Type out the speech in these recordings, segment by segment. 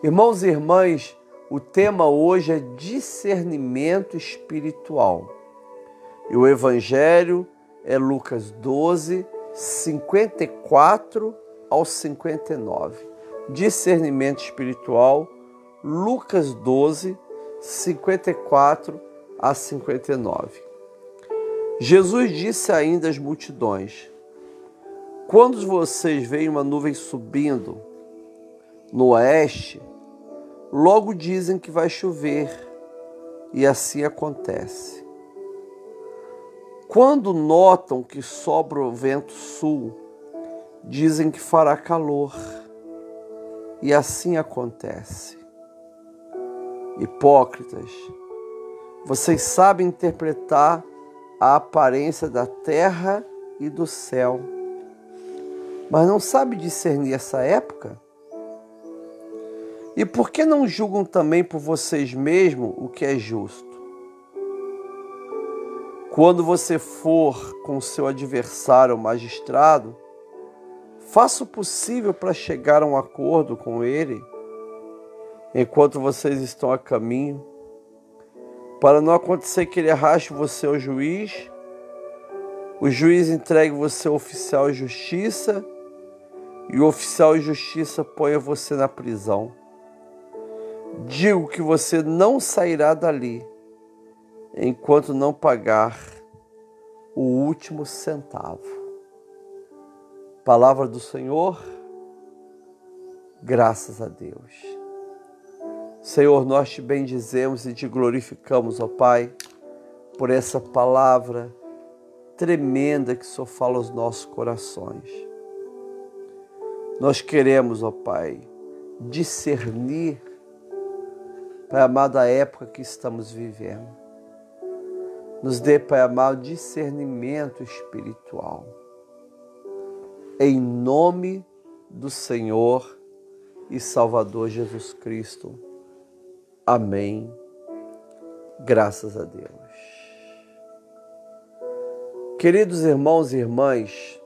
Irmãos e irmãs, o tema hoje é discernimento espiritual. E o evangelho é Lucas 12, 54 ao 59. Discernimento espiritual, Lucas 12, 54 a 59. Jesus disse ainda às multidões: Quando vocês veem uma nuvem subindo no oeste, logo dizem que vai chover, e assim acontece. Quando notam que sobra o vento sul, dizem que fará calor, e assim acontece. Hipócritas, vocês sabem interpretar a aparência da terra e do céu, mas não sabem discernir essa época? E por que não julgam também por vocês mesmos o que é justo? Quando você for com seu adversário ou magistrado, faça o possível para chegar a um acordo com ele enquanto vocês estão a caminho, para não acontecer que ele arraste você ao juiz, o juiz entregue você ao oficial de justiça e o oficial de justiça ponha você na prisão. Digo que você não sairá dali enquanto não pagar o último centavo. Palavra do Senhor, graças a Deus. Senhor, nós te bendizemos e te glorificamos, ó Pai, por essa palavra tremenda que só fala aos nossos corações. Nós queremos, ó Pai, discernir Pai amado, a época que estamos vivendo. Nos dê, Pai amado, discernimento espiritual. Em nome do Senhor e Salvador Jesus Cristo. Amém. Graças a Deus. Queridos irmãos e irmãs,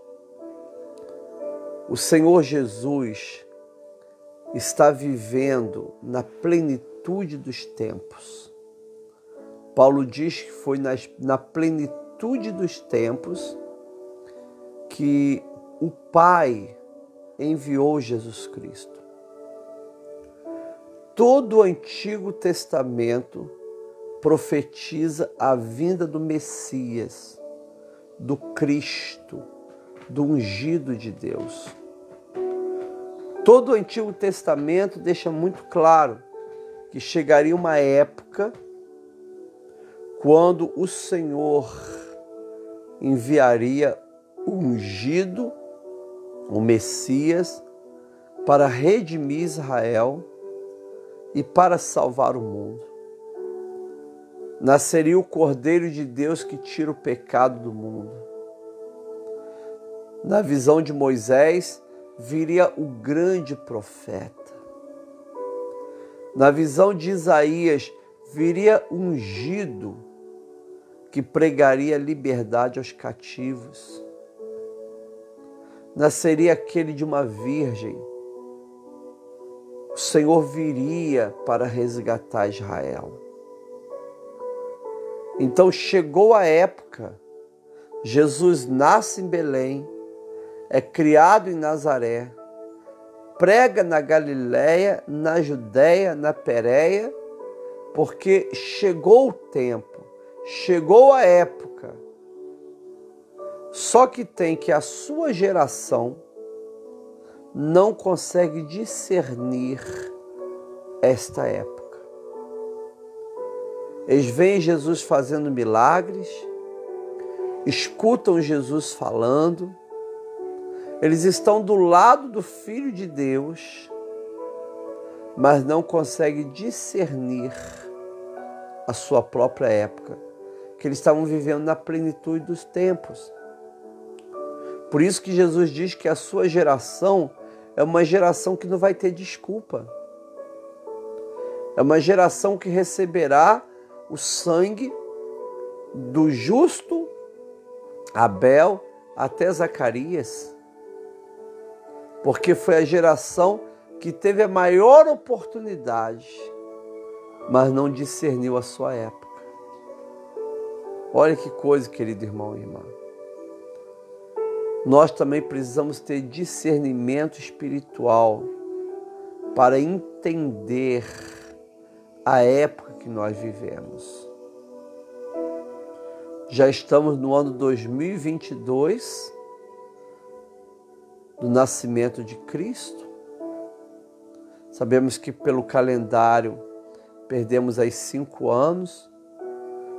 o Senhor Jesus está vivendo na plenitude plenitude dos tempos. Paulo diz que foi nas, na plenitude dos tempos que o Pai enviou Jesus Cristo. Todo o Antigo Testamento profetiza a vinda do Messias, do Cristo, do ungido de Deus. Todo o Antigo Testamento deixa muito claro que chegaria uma época quando o Senhor enviaria o ungido, o Messias, para redimir Israel e para salvar o mundo. Nasceria o Cordeiro de Deus que tira o pecado do mundo. Na visão de Moisés, viria o grande profeta na visão de Isaías, viria ungido que pregaria liberdade aos cativos. Nasceria aquele de uma virgem. O Senhor viria para resgatar Israel. Então chegou a época, Jesus nasce em Belém, é criado em Nazaré, prega na Galiléia, na Judéia, na Pérea, porque chegou o tempo, chegou a época. Só que tem que a sua geração não consegue discernir esta época. Eles veem Jesus fazendo milagres, escutam Jesus falando, eles estão do lado do Filho de Deus, mas não conseguem discernir a sua própria época, que eles estavam vivendo na plenitude dos tempos. Por isso que Jesus diz que a sua geração é uma geração que não vai ter desculpa. É uma geração que receberá o sangue do justo Abel até Zacarias porque foi a geração que teve a maior oportunidade, mas não discerniu a sua época. Olha que coisa, querido irmão e irmã. Nós também precisamos ter discernimento espiritual para entender a época que nós vivemos. Já estamos no ano 2022 do nascimento de Cristo. Sabemos que pelo calendário perdemos aí cinco anos,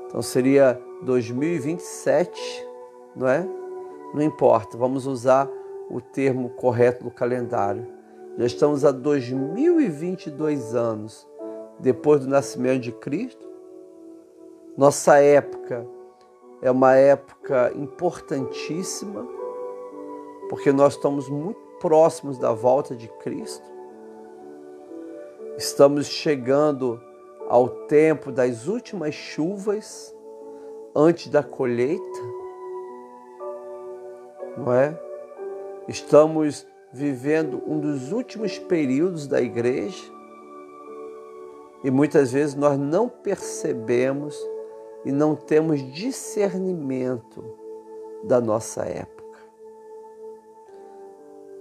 então seria 2027, não é? Não importa, vamos usar o termo correto do calendário. Já estamos a 2022 anos depois do nascimento de Cristo. Nossa época é uma época importantíssima, porque nós estamos muito próximos da volta de Cristo. Estamos chegando ao tempo das últimas chuvas antes da colheita, não é? Estamos vivendo um dos últimos períodos da igreja e muitas vezes nós não percebemos e não temos discernimento da nossa época.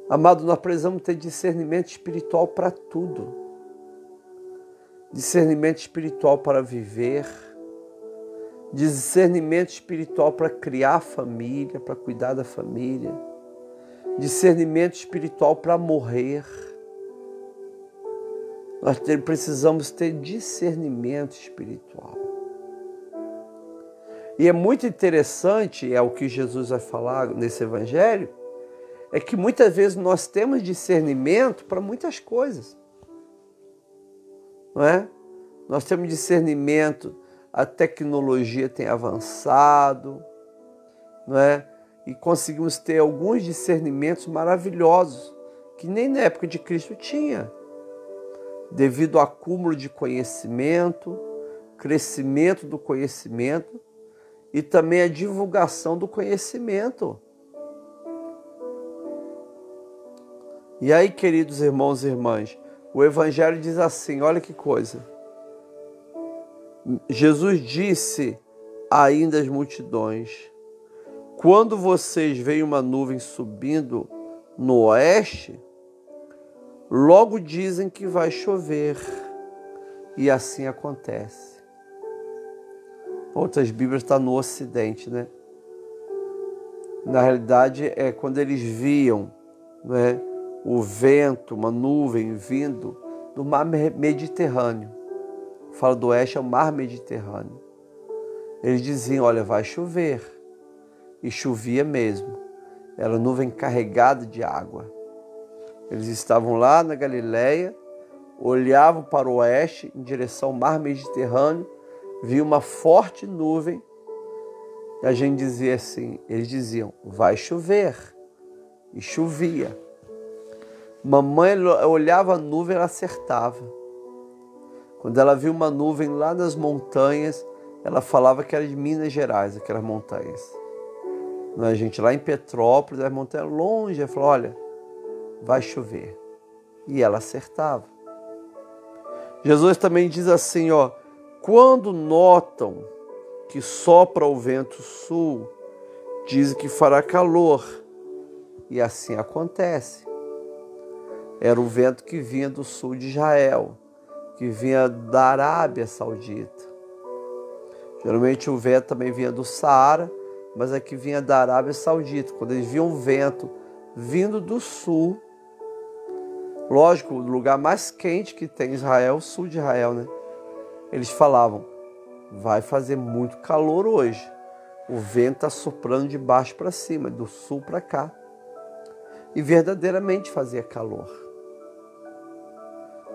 Amado, nós precisamos ter discernimento espiritual para tudo. Discernimento espiritual para viver, discernimento espiritual para criar família, para cuidar da família, discernimento espiritual para morrer nós precisamos ter discernimento espiritual. E é muito interessante, é o que Jesus vai falar nesse evangelho, é que muitas vezes nós temos discernimento para muitas coisas. Não é? Nós temos discernimento, a tecnologia tem avançado, não é? E conseguimos ter alguns discernimentos maravilhosos que nem na época de Cristo tinha devido ao acúmulo de conhecimento, crescimento do conhecimento e também a divulgação do conhecimento. E aí, queridos irmãos e irmãs, o Evangelho diz assim: olha que coisa. Jesus disse ainda às multidões: quando vocês veem uma nuvem subindo no oeste, Logo dizem que vai chover e assim acontece. Outras Bíblias estão tá no Ocidente, né? Na realidade é quando eles viam, né, o vento, uma nuvem vindo do mar Mediterrâneo. Fala do oeste é o mar Mediterrâneo. Eles diziam, olha, vai chover. E chovia mesmo. Era nuvem carregada de água. Eles estavam lá na Galileia, olhavam para o oeste, em direção ao mar Mediterrâneo, viam uma forte nuvem. E a gente dizia assim, eles diziam, vai chover. E chovia. Mamãe olhava a nuvem, ela acertava. Quando ela viu uma nuvem lá nas montanhas, ela falava que era de Minas Gerais, aquelas montanhas. A gente lá em Petrópolis, as montanhas longe, ela falou, olha, vai chover. E ela acertava. Jesus também diz assim, ó, quando notam que sopra o vento sul, dizem que fará calor. E assim acontece. Era o vento que vinha do sul de Israel, que vinha da Arábia Saudita. Geralmente o vento também vinha do Saara, mas aqui vinha da Arábia Saudita. Quando eles viam o vento vindo do sul, Lógico, o lugar mais quente que tem Israel, o sul de Israel, né? Eles falavam: vai fazer muito calor hoje. O vento está soprando de baixo para cima, do sul para cá. E verdadeiramente fazia calor.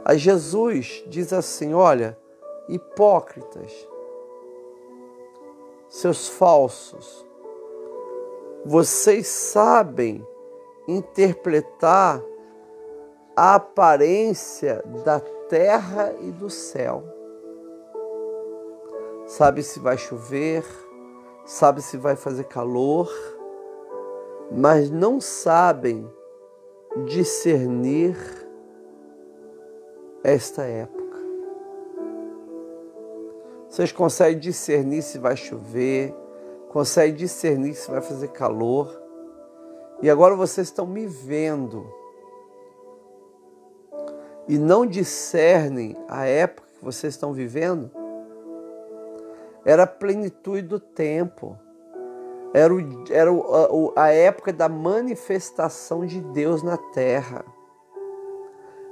Aí Jesus diz assim: olha, hipócritas, seus falsos, vocês sabem interpretar a aparência da terra e do céu. Sabe se vai chover, sabe se vai fazer calor, mas não sabem discernir esta época. Vocês conseguem discernir se vai chover, conseguem discernir se vai fazer calor. E agora vocês estão me vendo e não discernem a época que vocês estão vivendo. Era a plenitude do tempo. Era, o, era o, a, a época da manifestação de Deus na terra.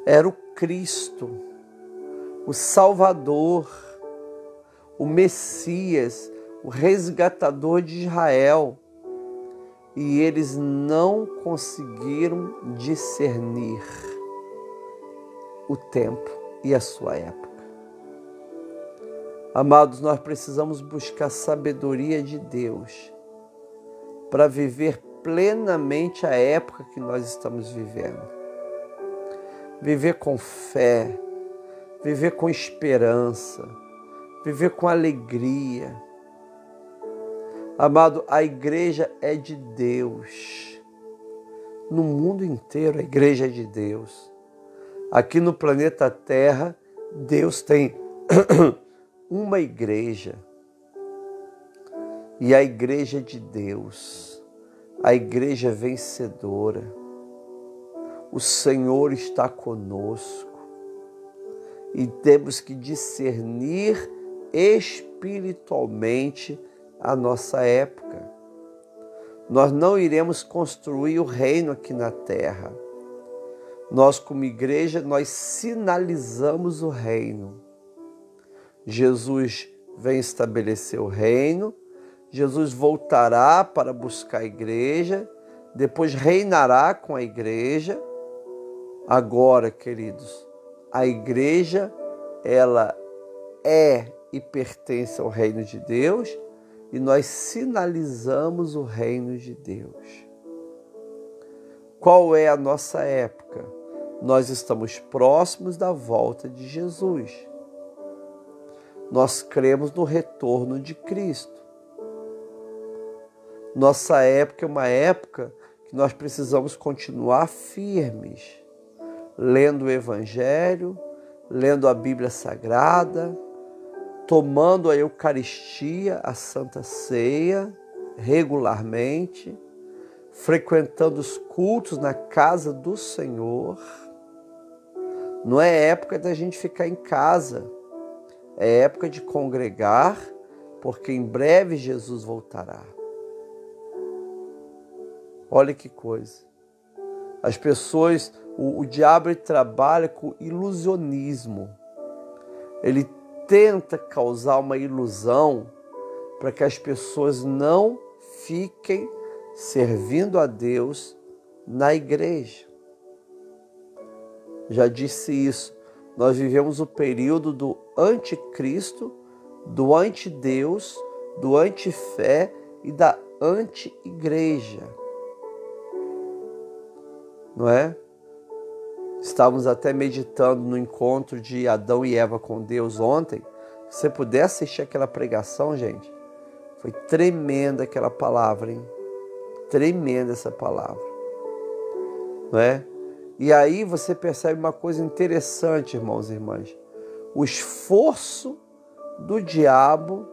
Era o Cristo, o Salvador, o Messias, o resgatador de Israel. E eles não conseguiram discernir o tempo e a sua época. Amados, nós precisamos buscar sabedoria de Deus para viver plenamente a época que nós estamos vivendo. Viver com fé, viver com esperança, viver com alegria. Amado, a igreja é de Deus. No mundo inteiro, a igreja é de Deus. Aqui no planeta Terra, Deus tem uma igreja. E a igreja de Deus, a igreja vencedora, o Senhor está conosco e temos que discernir espiritualmente a nossa época. Nós não iremos construir o reino aqui na terra. Nós, como igreja, nós sinalizamos o reino. Jesus vem estabelecer o reino Jesus voltará para buscar a igreja, depois reinará com a igreja. Agora, queridos, a igreja ela é e pertence ao reino de Deus e nós sinalizamos o reino de Deus. Qual é a nossa época? Nós estamos próximos da volta de Jesus. Nós cremos no retorno de Cristo. Nossa época é uma época que nós precisamos continuar firmes, lendo o Evangelho, lendo a Bíblia Sagrada, tomando a Eucaristia, a Santa Ceia, regularmente, frequentando os cultos na casa do Senhor. Não é época da gente ficar em casa, é época de congregar, porque em breve Jesus voltará. Olha que coisa. As pessoas, o, o diabo trabalha com ilusionismo. Ele tenta causar uma ilusão para que as pessoas não fiquem servindo a Deus na igreja. Já disse isso. Nós vivemos o período do anticristo, do antideus, do antifé e da anti-igreja não é? Estávamos até meditando no encontro de Adão e Eva com Deus ontem. Se você puder assistir aquela pregação, gente, foi tremenda aquela palavra, hein? Tremenda essa palavra, não é? E aí você percebe uma coisa interessante, irmãos e irmãs: o esforço do diabo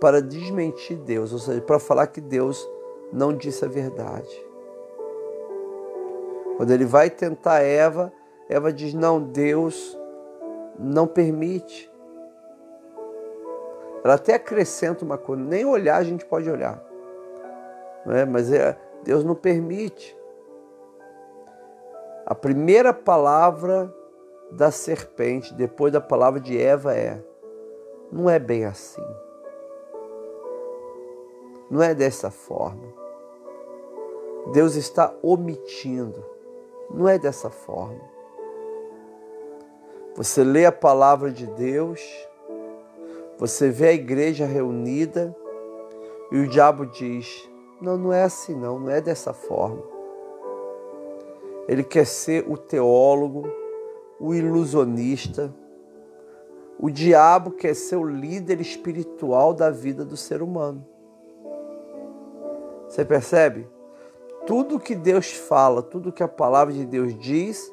para desmentir Deus, ou seja, para falar que Deus não disse a verdade. Quando ele vai tentar Eva, Eva diz: Não, Deus não permite. Ela até acrescenta uma coisa: nem olhar a gente pode olhar, não é? mas é, Deus não permite. A primeira palavra da serpente, depois da palavra de Eva, é: Não é bem assim. Não é dessa forma. Deus está omitindo. Não é dessa forma. Você lê a palavra de Deus, você vê a igreja reunida e o diabo diz: Não, não é assim, não, não é dessa forma. Ele quer ser o teólogo, o ilusionista. O diabo quer ser o líder espiritual da vida do ser humano. Você percebe? Tudo que Deus fala, tudo que a palavra de Deus diz,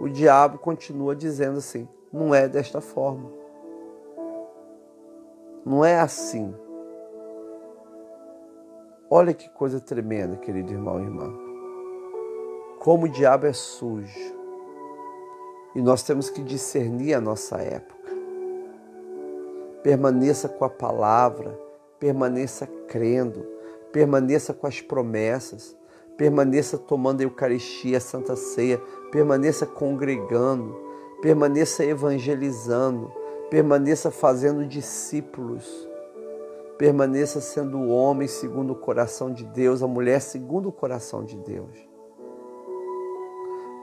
o diabo continua dizendo assim: não é desta forma. Não é assim. Olha que coisa tremenda, querido irmão e irmã. Como o diabo é sujo. E nós temos que discernir a nossa época. Permaneça com a palavra, permaneça crendo, permaneça com as promessas, permaneça tomando a Eucaristia, a Santa Ceia, permaneça congregando, permaneça evangelizando, permaneça fazendo discípulos, permaneça sendo o homem segundo o coração de Deus, a mulher segundo o coração de Deus.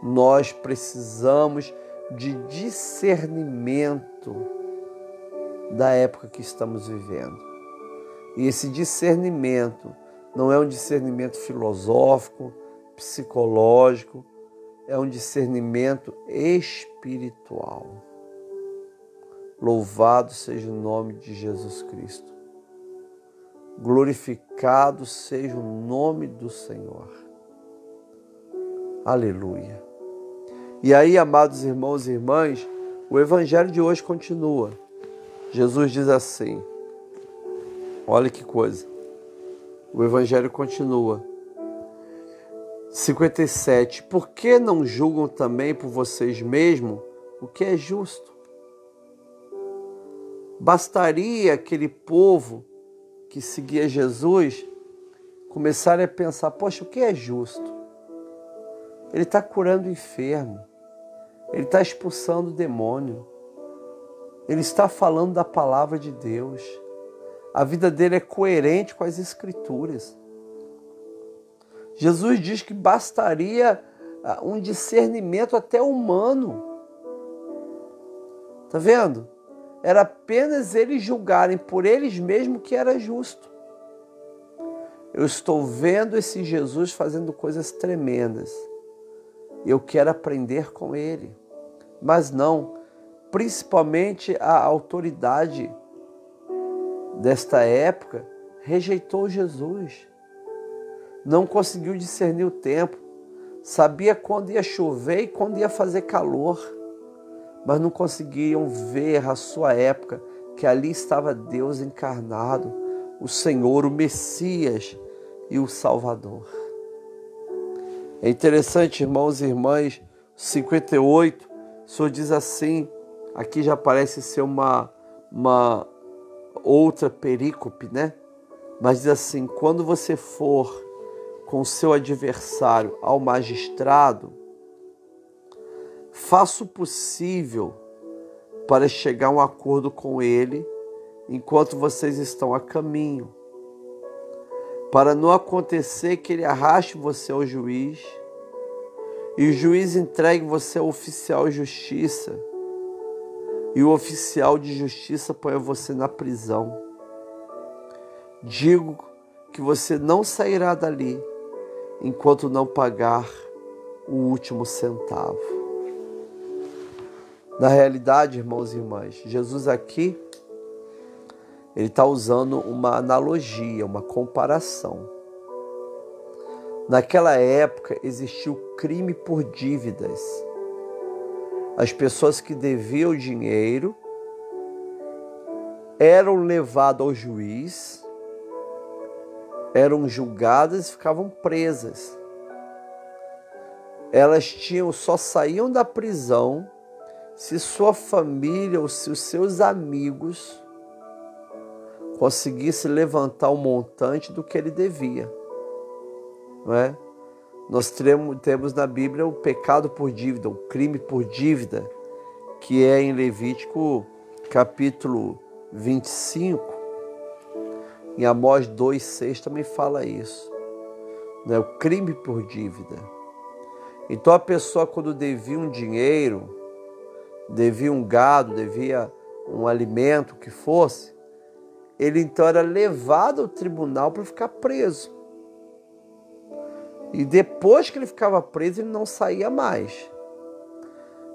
Nós precisamos de discernimento da época que estamos vivendo. E esse discernimento não é um discernimento filosófico, psicológico, é um discernimento espiritual. Louvado seja o nome de Jesus Cristo. Glorificado seja o nome do Senhor. Aleluia. E aí, amados irmãos e irmãs, o evangelho de hoje continua. Jesus diz assim: Olha que coisa. O evangelho continua. 57. Por que não julgam também por vocês mesmos o que é justo? Bastaria aquele povo que seguia Jesus começar a pensar: poxa, o que é justo? Ele está curando o enfermo, ele está expulsando o demônio, ele está falando da palavra de Deus. A vida dele é coerente com as Escrituras. Jesus diz que bastaria ah, um discernimento até humano. Tá vendo? Era apenas eles julgarem por eles mesmos que era justo. Eu estou vendo esse Jesus fazendo coisas tremendas. Eu quero aprender com ele. Mas não, principalmente a autoridade desta época rejeitou Jesus. Não conseguiu discernir o tempo. Sabia quando ia chover e quando ia fazer calor, mas não conseguiam ver a sua época, que ali estava Deus encarnado, o Senhor, o Messias e o Salvador. É interessante, irmãos e irmãs, 58, o Senhor diz assim, aqui já parece ser uma, uma outra perícope, né? Mas diz assim: quando você for com seu adversário ao magistrado, faça o possível para chegar a um acordo com ele enquanto vocês estão a caminho, para não acontecer que ele arraste você ao juiz e o juiz entregue você ao oficial de justiça e o oficial de justiça põe você na prisão. Digo que você não sairá dali enquanto não pagar o último centavo. Na realidade, irmãos e irmãs, Jesus aqui ele está usando uma analogia, uma comparação. Naquela época existiu crime por dívidas as pessoas que deviam dinheiro eram levadas ao juiz, eram julgadas e ficavam presas. Elas tinham só saíam da prisão se sua família ou se os seus amigos conseguissem levantar o montante do que ele devia. Não é? Nós temos na Bíblia o pecado por dívida, o crime por dívida, que é em Levítico capítulo 25. Em Amós 2,6 também fala isso. Né? O crime por dívida. Então a pessoa quando devia um dinheiro, devia um gado, devia um alimento que fosse, ele então era levado ao tribunal para ficar preso. E depois que ele ficava preso, ele não saía mais.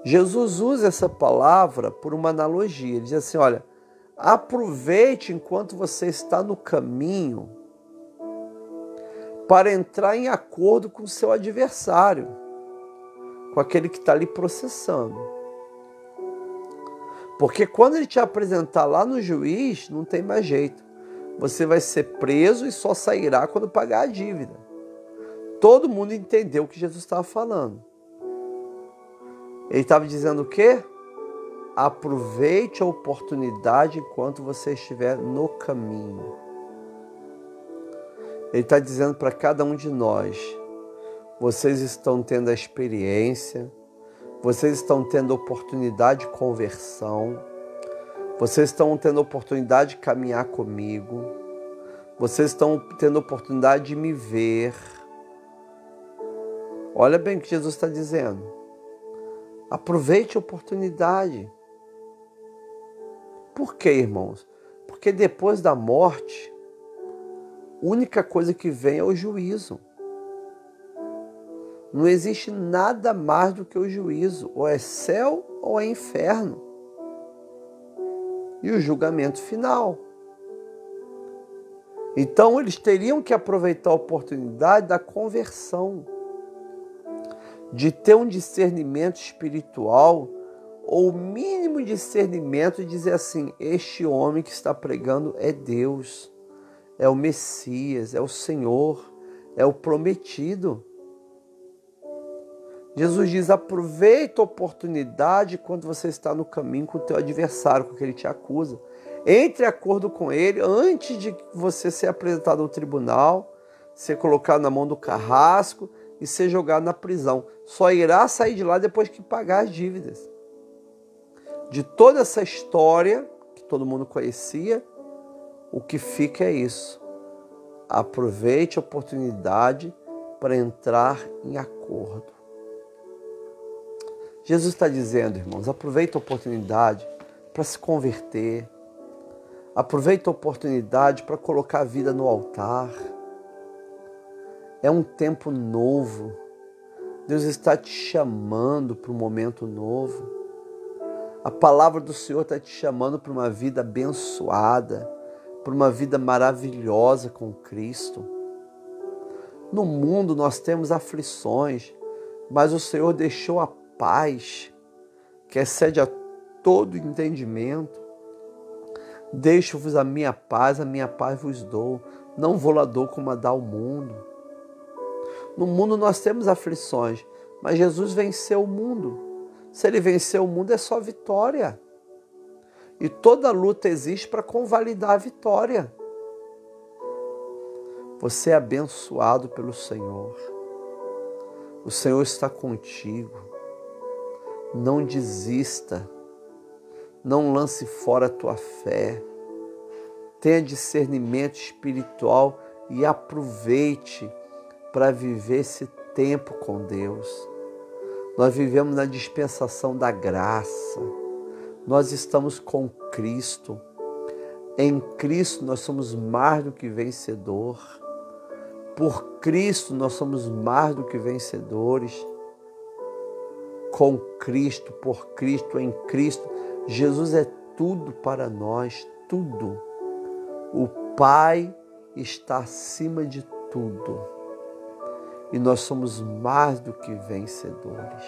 Jesus usa essa palavra por uma analogia. Ele diz assim: olha, aproveite enquanto você está no caminho para entrar em acordo com o seu adversário, com aquele que está ali processando. Porque quando ele te apresentar lá no juiz, não tem mais jeito. Você vai ser preso e só sairá quando pagar a dívida. Todo mundo entendeu o que Jesus estava falando. Ele estava dizendo o quê? Aproveite a oportunidade enquanto você estiver no caminho. Ele está dizendo para cada um de nós: vocês estão tendo a experiência, vocês estão tendo oportunidade de conversão, vocês estão tendo oportunidade de caminhar comigo, vocês estão tendo oportunidade de me ver. Olha bem o que Jesus está dizendo. Aproveite a oportunidade. Por quê, irmãos? Porque depois da morte, a única coisa que vem é o juízo. Não existe nada mais do que o juízo, ou é céu ou é inferno. E o julgamento final. Então eles teriam que aproveitar a oportunidade da conversão, de ter um discernimento espiritual, ou o mínimo discernimento de dizer assim: este homem que está pregando é Deus, é o Messias, é o Senhor, é o prometido. Jesus diz: aproveita a oportunidade quando você está no caminho com o teu adversário, com que ele te acusa. Entre em acordo com ele antes de você ser apresentado ao tribunal, ser colocado na mão do carrasco e ser jogado na prisão. Só irá sair de lá depois que pagar as dívidas. De toda essa história que todo mundo conhecia, o que fica é isso. Aproveite a oportunidade para entrar em acordo. Jesus está dizendo, irmãos, aproveita a oportunidade para se converter. Aproveita a oportunidade para colocar a vida no altar. É um tempo novo. Deus está te chamando para um momento novo. A palavra do Senhor está te chamando para uma vida abençoada, para uma vida maravilhosa com Cristo. No mundo nós temos aflições, mas o Senhor deixou a paz que excede a todo entendimento. Deixo-vos a minha paz, a minha paz vos dou. Não vou lá dou como a dá o mundo. No mundo nós temos aflições, mas Jesus venceu o mundo. Se ele venceu o mundo, é só vitória. E toda luta existe para convalidar a vitória. Você é abençoado pelo Senhor. O Senhor está contigo. Não desista. Não lance fora a tua fé. Tenha discernimento espiritual e aproveite para viver esse tempo com Deus. Nós vivemos na dispensação da graça. Nós estamos com Cristo. Em Cristo nós somos mais do que vencedor. Por Cristo nós somos mais do que vencedores com Cristo, por Cristo, em Cristo. Jesus é tudo para nós, tudo. O Pai está acima de tudo. E nós somos mais do que vencedores.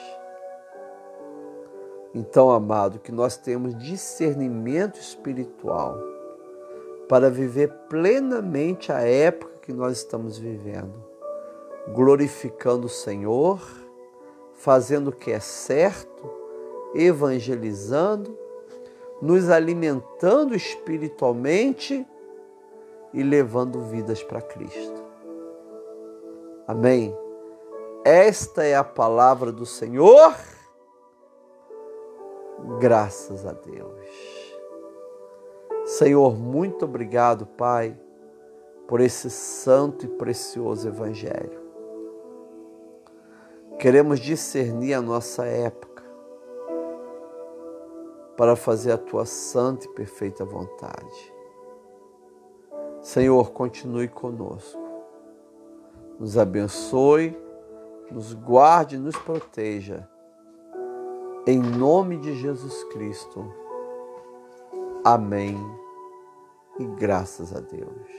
Então, amado, que nós temos discernimento espiritual para viver plenamente a época que nós estamos vivendo, glorificando o Senhor fazendo o que é certo, evangelizando, nos alimentando espiritualmente e levando vidas para Cristo. Amém. Esta é a palavra do Senhor. Graças a Deus. Senhor, muito obrigado, Pai, por esse santo e precioso Evangelho. Queremos discernir a nossa época para fazer a tua santa e perfeita vontade. Senhor, continue conosco. Nos abençoe, nos guarde e nos proteja. Em nome de Jesus Cristo. Amém. E graças a Deus.